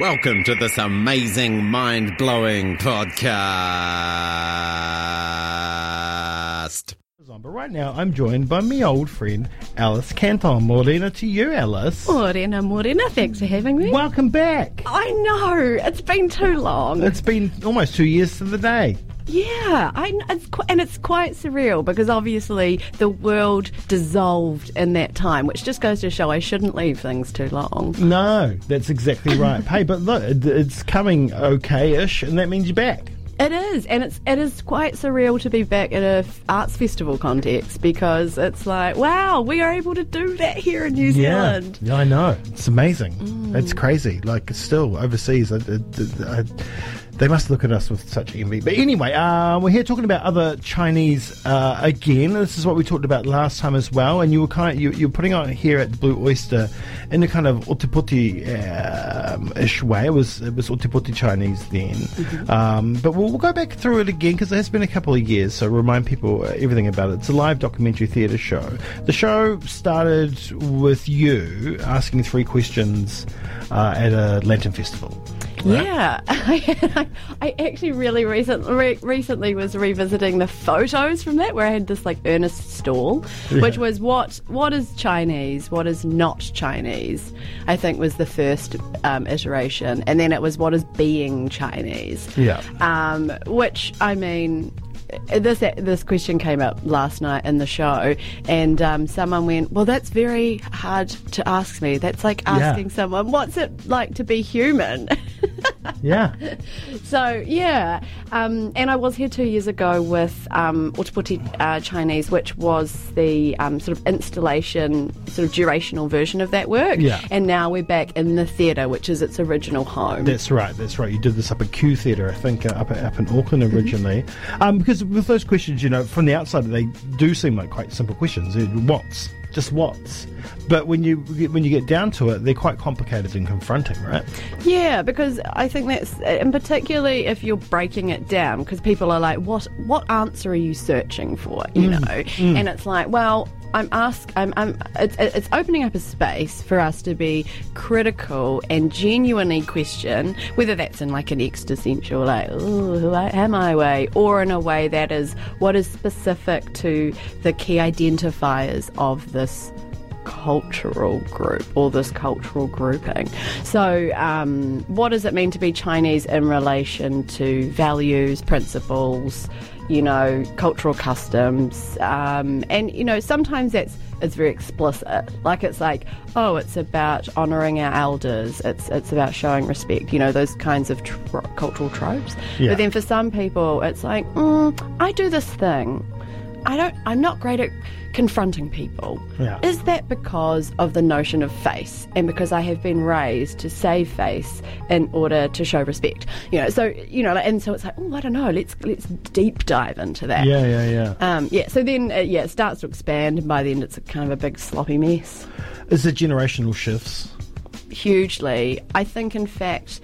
Welcome to this amazing, mind blowing podcast. But right now, I'm joined by my old friend Alice Canton. Morena to you, Alice. Morena, Morena, thanks for having me. Welcome back. I know, it's been too long. It's been almost two years to the day. Yeah, I, it's, qu- and it's quite surreal because obviously the world dissolved in that time, which just goes to show I shouldn't leave things too long. No, that's exactly right. hey, but look, it's coming okay-ish, and that means you're back. It is, and it's it is quite surreal to be back in a f- arts festival context because it's like, wow, we are able to do that here in New Zealand. Yeah, I know. It's amazing. It's mm. crazy. Like, still overseas, I, I- I- they must look at us with such envy. But anyway, uh, we're here talking about other Chinese uh, again. This is what we talked about last time as well. And you were kind of you, you were putting on here at the Blue Oyster in a kind of Otepoti um, ish way. It was it was Otepoti Chinese then. Um, but we'll, we'll go back through it again because it has been a couple of years. So remind people everything about it. It's a live documentary theatre show. The show started with you asking three questions uh, at a Lantern Festival. Yeah, I, I actually really recent, re- recently was revisiting the photos from that, where I had this like earnest stall, which was what what is Chinese, what is not Chinese. I think was the first um, iteration, and then it was what is being Chinese. Yeah. Um, which I mean. This this question came up last night in the show, and um, someone went, "Well, that's very hard to ask me. That's like asking someone, what's it like to be human?" Yeah. So yeah, um, and I was here two years ago with um, Otepoti uh, Chinese, which was the um, sort of installation, sort of durational version of that work. Yeah. And now we're back in the theatre, which is its original home. That's right. That's right. You did this up at Q Theatre, I think, uh, up up in Auckland originally. Um, because with those questions, you know, from the outside, they do seem like quite simple questions. What's just what's, but when you get, when you get down to it, they're quite complicated and confronting, right? Yeah, because I think that's, and particularly if you're breaking it down, because people are like, "What what answer are you searching for?" You Mm, know, and it's like, well. I'm ask. I'm. I'm. It's, it's opening up a space for us to be critical and genuinely question whether that's in like an existential, like, "Ooh, who I, am I way, or in a way that is what is specific to the key identifiers of this cultural group or this cultural grouping. So, um, what does it mean to be Chinese in relation to values, principles, you know, cultural customs? Um, and, you know, sometimes that's it's very explicit. Like it's like, oh, it's about honouring our elders. It's it's about showing respect. You know, those kinds of tro- cultural tropes. Yeah. But then for some people, it's like, mm, I do this thing. I don't. I'm not great at confronting people. Yeah. Is that because of the notion of face, and because I have been raised to save face in order to show respect? You know. So you know, and so it's like, oh, I don't know. Let's let's deep dive into that. Yeah, yeah, yeah. Um, yeah. So then, uh, yeah, it starts to expand, and by the end, it's a kind of a big sloppy mess. Is it generational shifts? hugely. I think, in fact,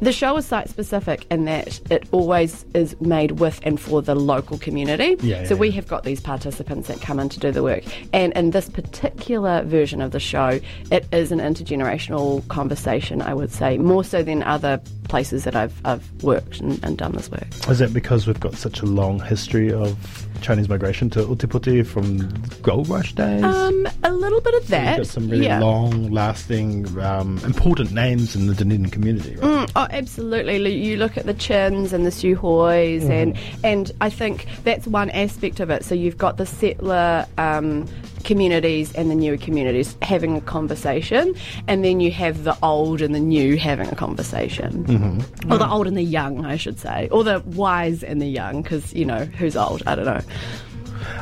the show is site specific in that it always is made with and for the local community. Yeah, so yeah, we yeah. have got these participants that come in to do the work. And in this particular version of the show, it is an intergenerational conversation, I would say, more so than other places that I've, I've worked and, and done this work. Is that because we've got such a long history of Chinese migration to Otepoti from gold rush days? Um, a little bit of We've that. got some really yeah. long-lasting, um, important names in the Dunedin community. Right? Mm, oh, absolutely. You look at the Chins and the Sew Hoys, and and I think that's one aspect of it. So you've got the settler um, communities and the newer communities having a conversation, and then you have the old and the new having a conversation, mm-hmm. or the old and the young, I should say, or the wise and the young, because you know who's old. I don't know.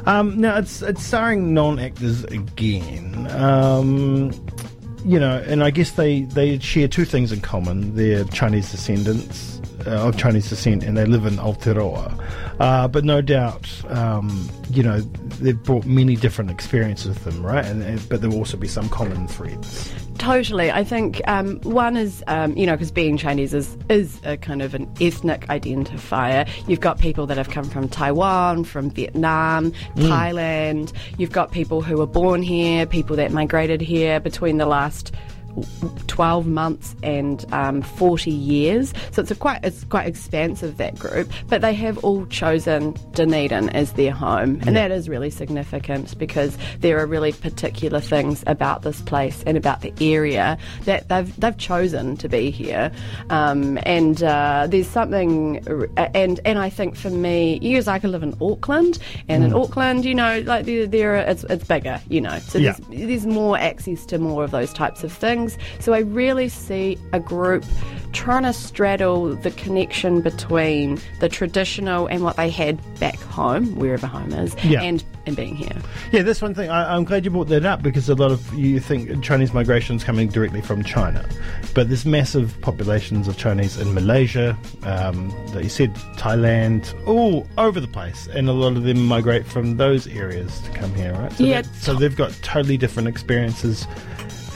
Um, now it's it's starring non-actors again. Um, you know, and I guess they they share two things in common: they're Chinese descendants uh, of Chinese descent, and they live in Aotearoa. Uh, but no doubt, um, you know, they've brought many different experiences with them, right? And, and but there will also be some common threads. Totally. I think um, one is, um, you know, because being Chinese is, is a kind of an ethnic identifier. You've got people that have come from Taiwan, from Vietnam, Thailand. You've got people who were born here, people that migrated here between the last 12 months and um, 40 years. So it's a quite it's quite expansive that group, but they have all chosen Dunedin as their home, and that is really significant because there are really particular things about this place and about the area that they've they've chosen to be here. Um, and uh, there's something, and and I think for me, years I could live in Auckland, and in Auckland, you know, like there, there are, it's it's bigger, you know, so Yeah. there's there's more access to more of those types of things. So I really see a group trying to straddle the connection between the traditional and what they had back home, wherever home is, Yeah. and and being here. Yeah, that's one thing. I, I'm glad you brought that up because a lot of you think Chinese migration is coming directly from China, but there's massive populations of Chinese in Malaysia, um, that you said Thailand, all over the place, and a lot of them migrate from those areas to come here, right? So Yeah. that- so they've got totally different experiences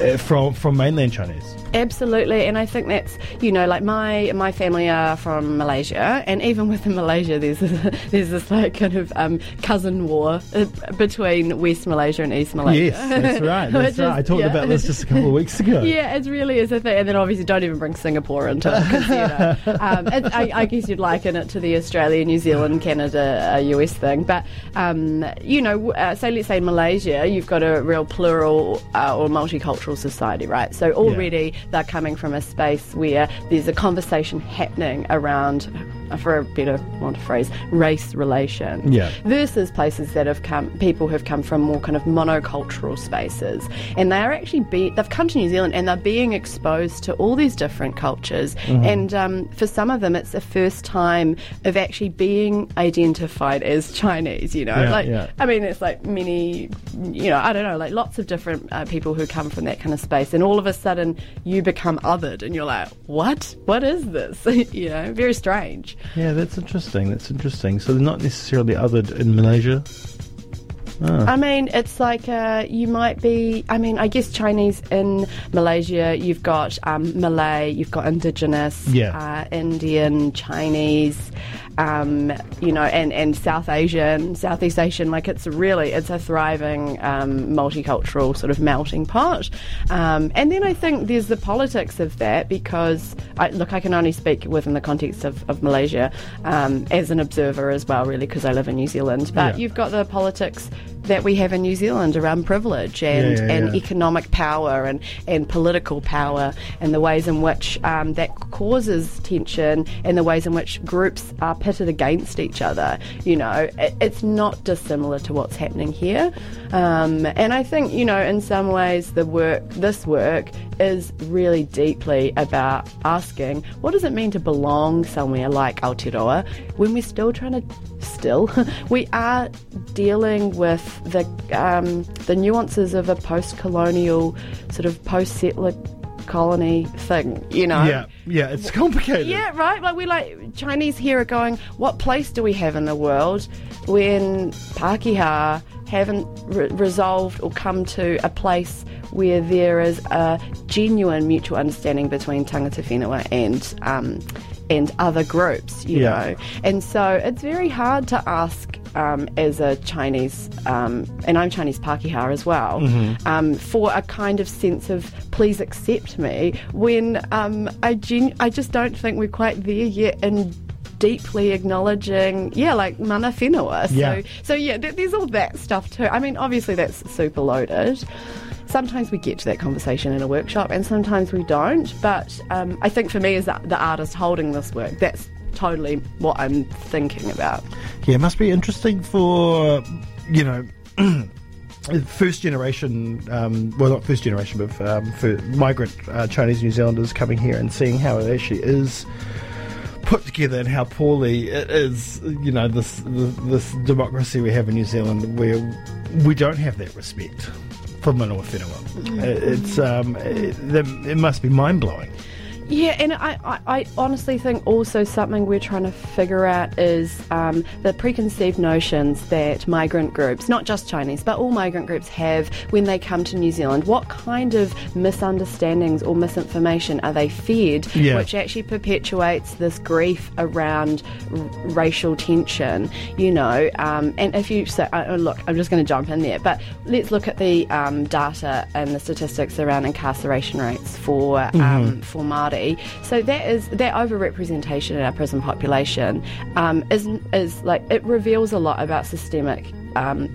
uh, from from mainland Chinese. Absolutely, and I think that's you know like my my family are from Malaysia, and even within Malaysia, there's this, there's this like kind of um, cousin war uh, between West Malaysia and East Malaysia. Yes, that's right. That's Which right. I talked yeah. about this just a couple of weeks ago. Yeah, it really is a thing. And then obviously, don't even bring Singapore into it. you know, um, it, I, I guess you'd liken it to the Australia, New Zealand, Canada, uh, US thing. But, um, you know, uh, say, let's say Malaysia, you've got a real plural uh, or multicultural society, right? So already they're coming from a space where there's a conversation happening around, for a better want to phrase, race relation Yeah. versus places that have come people who've come from more kind of monocultural spaces. And they are actually be they've come to New Zealand and they're being exposed to all these different cultures. Mm-hmm. and um, for some of them it's the first time of actually being identified as Chinese you know? Yeah, like yeah. I mean it's like many you know I don't know like lots of different uh, people who come from that kind of space and all of a sudden you become othered and you're like what? What is this? You know? Very strange Yeah, that's interesting. That's interesting. So they're not necessarily othered in Malaysia. I mean, it's like uh, you might be. I mean, I guess Chinese in Malaysia, you've got um, Malay, you've got Indigenous, Yeah. uh, Indian, Chinese, um, you know, and, and South Asian, Southeast Asian. Like it's really, it's a thriving um, multicultural sort of melting pot. Um, and then I think there's the politics of that because, I, look, I can only speak within the context of, of Malaysia um, as an observer as well, really, because I live in New Zealand. But Yeah. you've got the politics that we have in New Zealand around privilege and, Yeah, yeah, and yeah. economic power and, and political power and the ways in which um, that causes tension and the ways in which groups are pitted against each other. You know, it, it's not dissimilar to what's happening here. Um, and I think, you know, in some ways, the work, this work, is really deeply about asking what does it mean to belong somewhere like Aotearoa when we're still trying to still we are dealing with the um, the nuances of a post-colonial sort of post-settler colony thing you know Yeah, yeah, it's complicated. yeah, right. Like we like Chinese here are going. What place do we have in the world when Pākehā haven't re- resolved or come to a place where there is a genuine mutual understanding between tangata whenua and um, and other groups, you Yeah. know. And so it's very hard to ask um, as a Chinese, um, and I'm Chinese Pākehā as well, um, for a kind of sense of please accept me when um, I, gen- I just don't think we're quite there yet in deeply acknowledging, yeah, like mana whenua. So, Yeah. so yeah, there's all that stuff too. I mean, obviously that's super loaded. Sometimes we get to that conversation in a workshop, and sometimes we don't. But um, I think for me, as the, the artist holding this work, that's totally what I'm thinking about. Yeah, it must be interesting for, you know, first generation, um, well, not first generation, but um, for migrant uh, Chinese New Zealanders coming here and seeing how it actually is put together and how poorly it is, you know, this this democracy we have in New Zealand where we don't have that respect for Manawa Whenua. It- It's, um, it, it must be mind blowing. Yeah, and I, I, I honestly think also something we're trying to figure out is um, the preconceived notions that migrant groups, not just Chinese, but all migrant groups have when they come to New Zealand. What kind of misunderstandings or misinformation are they fed, Yeah. which actually perpetuates this grief around r- racial tension? You know, um, and if you say, uh, look, I'm just going to jump in there, but let's look at the um, data and the statistics around incarceration rates for um, for Māori. So that is that overrepresentation in our prison population um, is is like it reveals a lot about systemic. Um,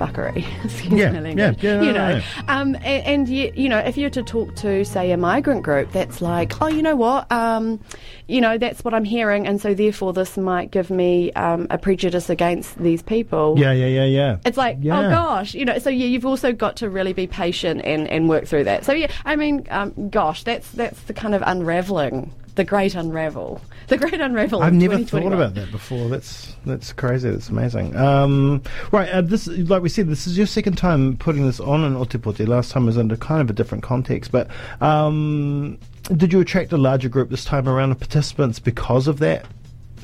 Fuckery, excuse Yeah, yeah, language. yeah, no, you know, no. um, and, and you, you know, if you're to talk to, say, a migrant group, that's like, oh, you know what, um, you know, that's what I'm hearing, and so therefore this might give me um, a prejudice against these people. Yeah, yeah, yeah, yeah. It's like, Yeah. oh gosh, you know. So yeah, you've also got to really be patient and, and work through that. So yeah, I mean, um, gosh, that's that's the kind of unraveling, the great unravel, the great unravel. I've never thought about that before. That's that's crazy. That's amazing. Um, right, uh, this like we said, this is your second time putting this on in Otepoti. Last time was under kind of a different context, but um, did you attract a larger group this time around of participants because of that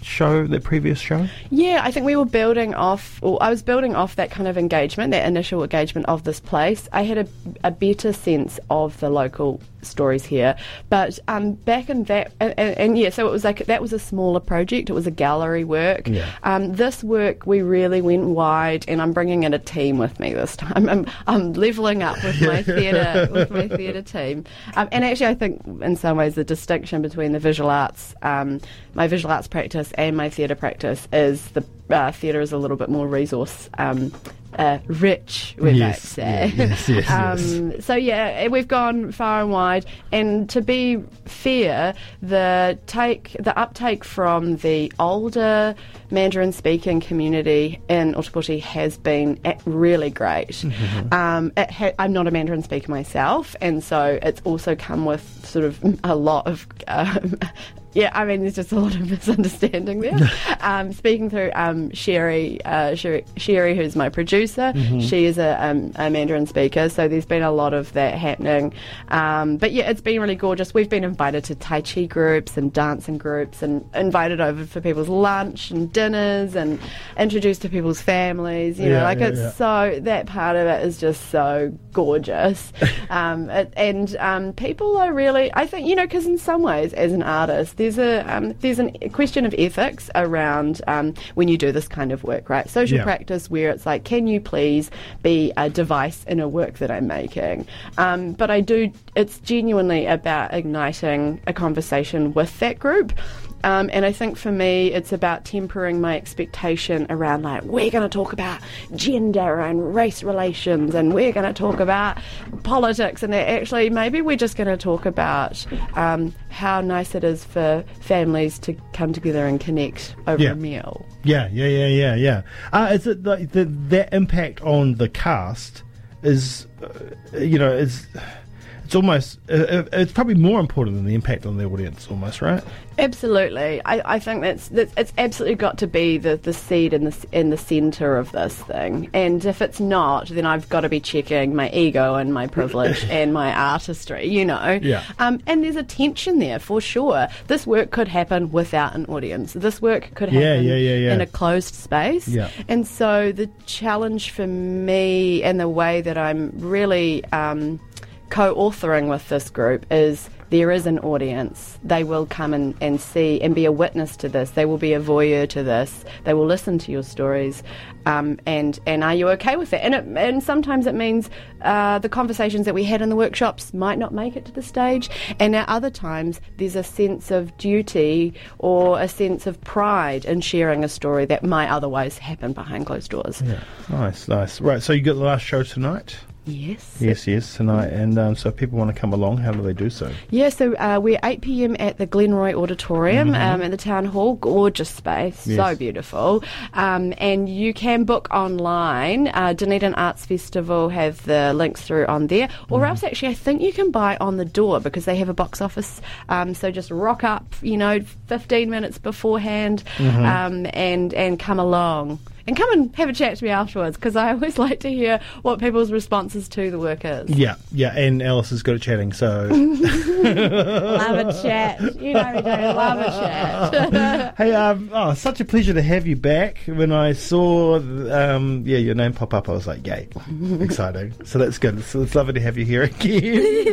show, that previous show? Yeah, I think we were building off, or I was building off that kind of engagement, that initial engagement of this place. I had a, a better sense of the local stories here, but um, back in that, and, and, and yeah, so it was like that was a smaller project. It was a gallery work. Yeah. Um, this work we really went wide, and I'm bringing in a team with me this time. I'm, I'm leveling up with my theatre with my theatre team, um, and actually I think in some ways the distinction between the visual arts, um, my visual arts practice, and my theatre practice is the uh, theatre is a little bit more resource. Um, uh, rich, we Yes, might say. yeah, yes, yes, um, So yeah, we've gone far and wide, and to be fair, the take the uptake from the older Mandarin speaking community in Otepoti has been really great. Mm-hmm. Um, it ha- I'm not a Mandarin speaker myself, and so it's also come with sort of a lot of. Um, yeah, I mean, there's just a lot of misunderstanding there. um, speaking through um, Sherry, uh, Sherry, Sherry, who's my producer, she is a, um, a Mandarin speaker, so there's been a lot of that happening. Um, but yeah, it's been really gorgeous. We've been invited to Tai Chi groups and dancing groups, and invited over for people's lunch and dinners, and introduced to people's families. You know, like yeah, it's yeah. so that part of it is just so gorgeous, um, it, and um, people are really. I think you know because in some ways, as an artist, there's a um, there's an, a question of ethics around um, when you do this kind of work, right? Social Yeah. practice where it's like, can you please be a device in a work that I'm making? Um, but I do. It's genuinely about igniting a conversation with that group. Um, and I think for me, it's about tempering my expectation around like, we're going to talk about gender and race relations and we're going to talk about politics. And that actually, maybe we're just going to talk about um, how nice it is for families to come together and connect over Yeah. a meal. Yeah, yeah, yeah, yeah, yeah. Uh, is it like the, that impact on the cast is, uh, you know, is it's almost uh, uh, it's probably more important than the impact on the audience, almost, right? Absolutely, I, I think that's, that's it's absolutely got to be the, the seed in the in the centre of this thing. And if it's not, then I've got to be checking my ego and my privilege and my artistry. You know. Yeah. Um, and there's a tension there for sure. This work could happen without an audience. This work could happen yeah, yeah, yeah. in a closed space. Yeah. And so the challenge for me and the way that I'm really um, co-authoring with this group is there is an audience. They will come and, and see and be a witness to this. They will be a voyeur to this. They will listen to your stories. Um, and and are you okay with it? And it, and sometimes it means uh, the conversations that we had in the workshops might not make it to the stage. And at other times there's a sense of duty or a sense of pride in sharing a story that might otherwise happen behind closed doors. Yeah. Nice, nice. Right, so you got the last show tonight? Yes. Yes, yes, tonight. And um, so if people want to come along, how do they do so? Yeah, so uh, we're 8 pm at the Glenroy Auditorium um, at the Town Hall. Gorgeous space, so beautiful. Um, and you can book online. Uh, Dunedin Arts Festival have the links through on there. Or else, actually, I think you can buy on the door because they have a box office. Um, so just rock up, you know, 15 minutes beforehand um, and, and come along. And come and have a chat to me afterwards because I always like to hear what people's responses to the work is. Yeah, yeah, and Alice is good at chatting, so. love a chat. You know we do. Love a chat. hey, um, oh, such a pleasure to have you back. When I saw, um, yeah, your name pop up, I was like, yay, exciting. So that's good. So it's lovely to have you here again.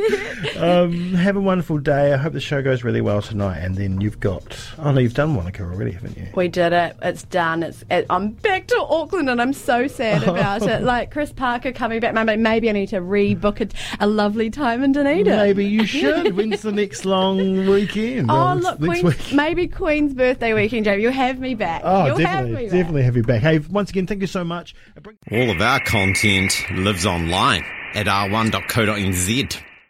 um, have a wonderful day. I hope the show goes really well tonight. And then you've got, oh no, you've done Wanaka already, haven't you? We did it. It's done. It's. It, I'm back to Auckland, and I'm so sad about it. Like Chris Parker coming back. Maybe, maybe I need to rebook a, a lovely time in Dunedin. Maybe you should. When's the next long weekend? Oh, Um, look, Queen's, week. maybe Queen's birthday weekend, Jamie. You'll have me back. Oh, You'll have definitely, me back. definitely have you back. Hey, once again, thank you so much. All of our content lives online at r1.co.nz.